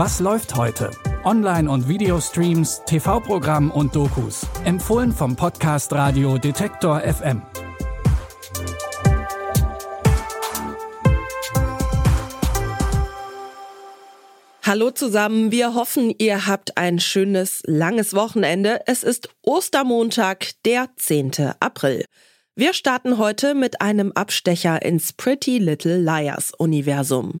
Was läuft heute? Online- und Videostreams, TV-Programm und Dokus. Empfohlen vom Podcast Radio Detektor FM. Hallo zusammen, wir hoffen, ihr habt ein schönes, langes Wochenende. Es ist Ostermontag, der 10. April. Wir starten heute mit einem Abstecher ins Pretty Little Liars Universum.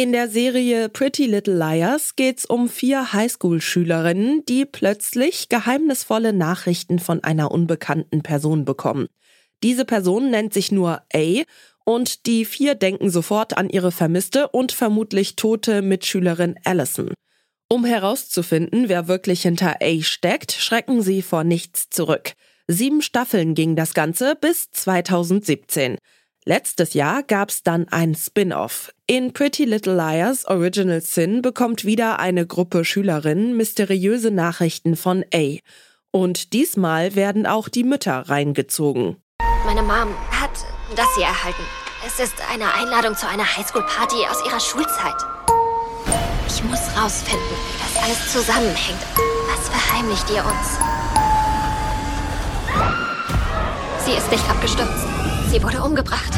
In der Serie Pretty Little Liars geht's um vier Highschool-Schülerinnen, die plötzlich geheimnisvolle Nachrichten von einer unbekannten Person bekommen. Diese Person nennt sich nur A und die vier denken sofort an ihre vermisste und vermutlich tote Mitschülerin Allison. Um herauszufinden, wer wirklich hinter A steckt, schrecken sie vor nichts zurück. Sieben Staffeln ging das Ganze bis 2017. Letztes Jahr gab's dann ein Spin-off. In Pretty Little Liars Original Sin bekommt wieder eine Gruppe Schülerinnen mysteriöse Nachrichten von A. Und diesmal werden auch die Mütter reingezogen. Meine Mom hat das hier erhalten. Es ist eine Einladung zu einer Highschool-Party aus ihrer Schulzeit. Ich muss rausfinden, wie das alles zusammenhängt. Was verheimlicht ihr uns? Sie ist nicht abgestürzt. Sie wurde umgebracht.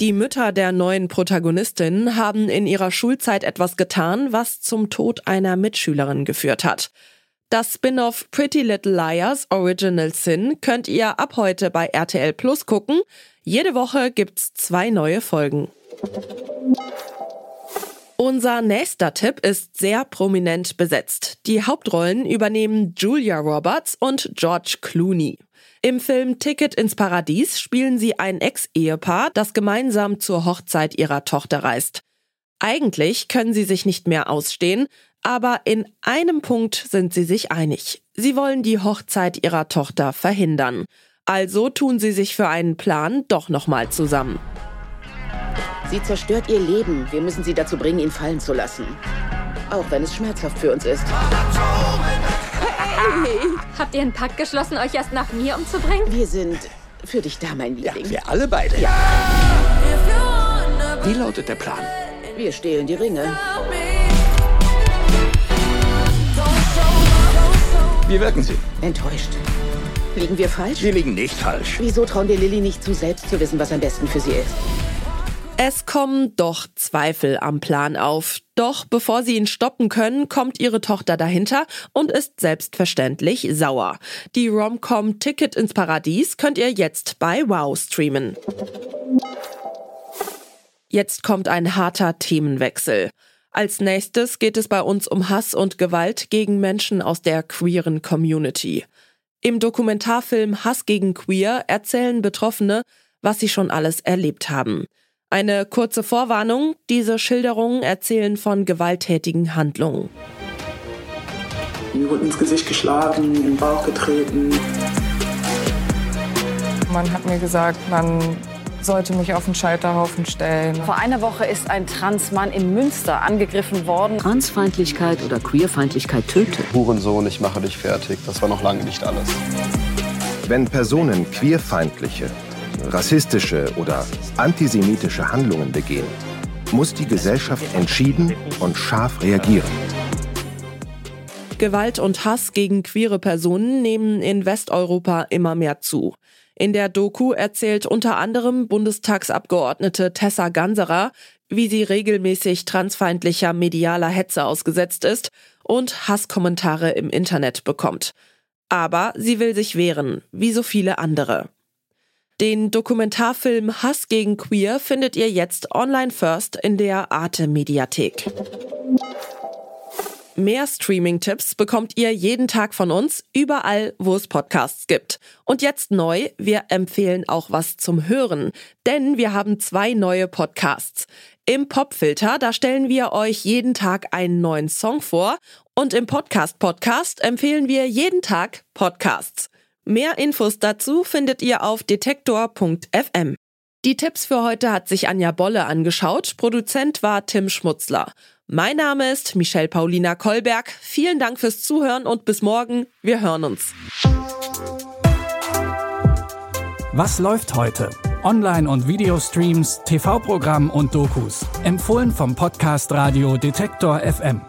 Die Mütter der neuen Protagonistin haben in ihrer Schulzeit etwas getan, was zum Tod einer Mitschülerin geführt hat. Das Spin-off Pretty Little Liars Original Sin könnt ihr ab heute bei RTL Plus gucken. Jede Woche gibt's zwei neue Folgen. Unser nächster Tipp ist sehr prominent besetzt. Die Hauptrollen übernehmen Julia Roberts und George Clooney. Im Film Ticket ins Paradies spielen sie ein Ex-Ehepaar, das gemeinsam zur Hochzeit ihrer Tochter reist. Eigentlich können sie sich nicht mehr ausstehen, aber in einem Punkt sind sie sich einig. Sie wollen die Hochzeit ihrer Tochter verhindern. Also tun sie sich für einen Plan doch nochmal zusammen. Sie zerstört ihr Leben. Wir müssen sie dazu bringen, ihn fallen zu lassen. Auch wenn es schmerzhaft für uns ist. Hey! Habt ihr einen Pakt geschlossen, euch erst nach mir umzubringen? Wir sind für dich da, mein Liebling. Ja, wir alle beide. Ja. Wie lautet der Plan? Wir stehlen die Ringe. Wie wirken sie? Enttäuscht. Liegen wir falsch? Sie liegen nicht falsch. Wieso trauen wir Lilly nicht zu, selbst zu wissen, was am besten für sie ist? Es kommen doch Zweifel am Plan auf. Doch bevor sie ihn stoppen können, kommt ihre Tochter dahinter und ist selbstverständlich sauer. Die Romcom Ticket ins Paradies könnt ihr jetzt bei Wow streamen. Jetzt kommt ein harter Themenwechsel. Als nächstes geht es bei uns um Hass und Gewalt gegen Menschen aus der queeren Community. Im Dokumentarfilm Hass gegen Queer erzählen Betroffene, was sie schon alles erlebt haben. Eine kurze Vorwarnung, diese Schilderungen erzählen von gewalttätigen Handlungen. Mir wurde ins Gesicht geschlagen, in den Bauch getreten. Man hat mir gesagt, man sollte mich auf den Scheiterhaufen stellen. Vor einer Woche ist ein Transmann in Münster angegriffen worden. Transfeindlichkeit oder Queerfeindlichkeit tötet. Hurensohn, ich mache dich fertig. Das war noch lange nicht alles. Wenn Personen queerfeindliche, rassistische oder antisemitische Handlungen begehen, muss die Gesellschaft entschieden und scharf reagieren. Gewalt und Hass gegen queere Personen nehmen in Westeuropa immer mehr zu. In der Doku erzählt unter anderem Bundestagsabgeordnete Tessa Ganserer, wie sie regelmäßig transfeindlicher medialer Hetze ausgesetzt ist und Hasskommentare im Internet bekommt. Aber sie will sich wehren, wie so viele andere. Den Dokumentarfilm Hass gegen Queer findet ihr jetzt online first in der Arte Mediathek. Mehr Streaming-Tipps bekommt ihr jeden Tag von uns, überall, wo es Podcasts gibt. Und jetzt neu, wir empfehlen auch was zum Hören, denn wir haben zwei neue Podcasts. Im Popfilter, da stellen wir euch jeden Tag einen neuen Song vor und im Podcast Podcast empfehlen wir jeden Tag Podcasts. Mehr Infos dazu findet ihr auf detektor.fm. Die Tipps für heute hat sich Anja Bolle angeschaut. Produzent war Tim Schmutzler. Mein Name ist Michelle Paulina Kolberg. Vielen Dank fürs Zuhören und bis morgen. Wir hören uns. Was läuft heute? Online- und Videostreams, TV-Programm und Dokus. Empfohlen vom Podcast Radio Detektor FM.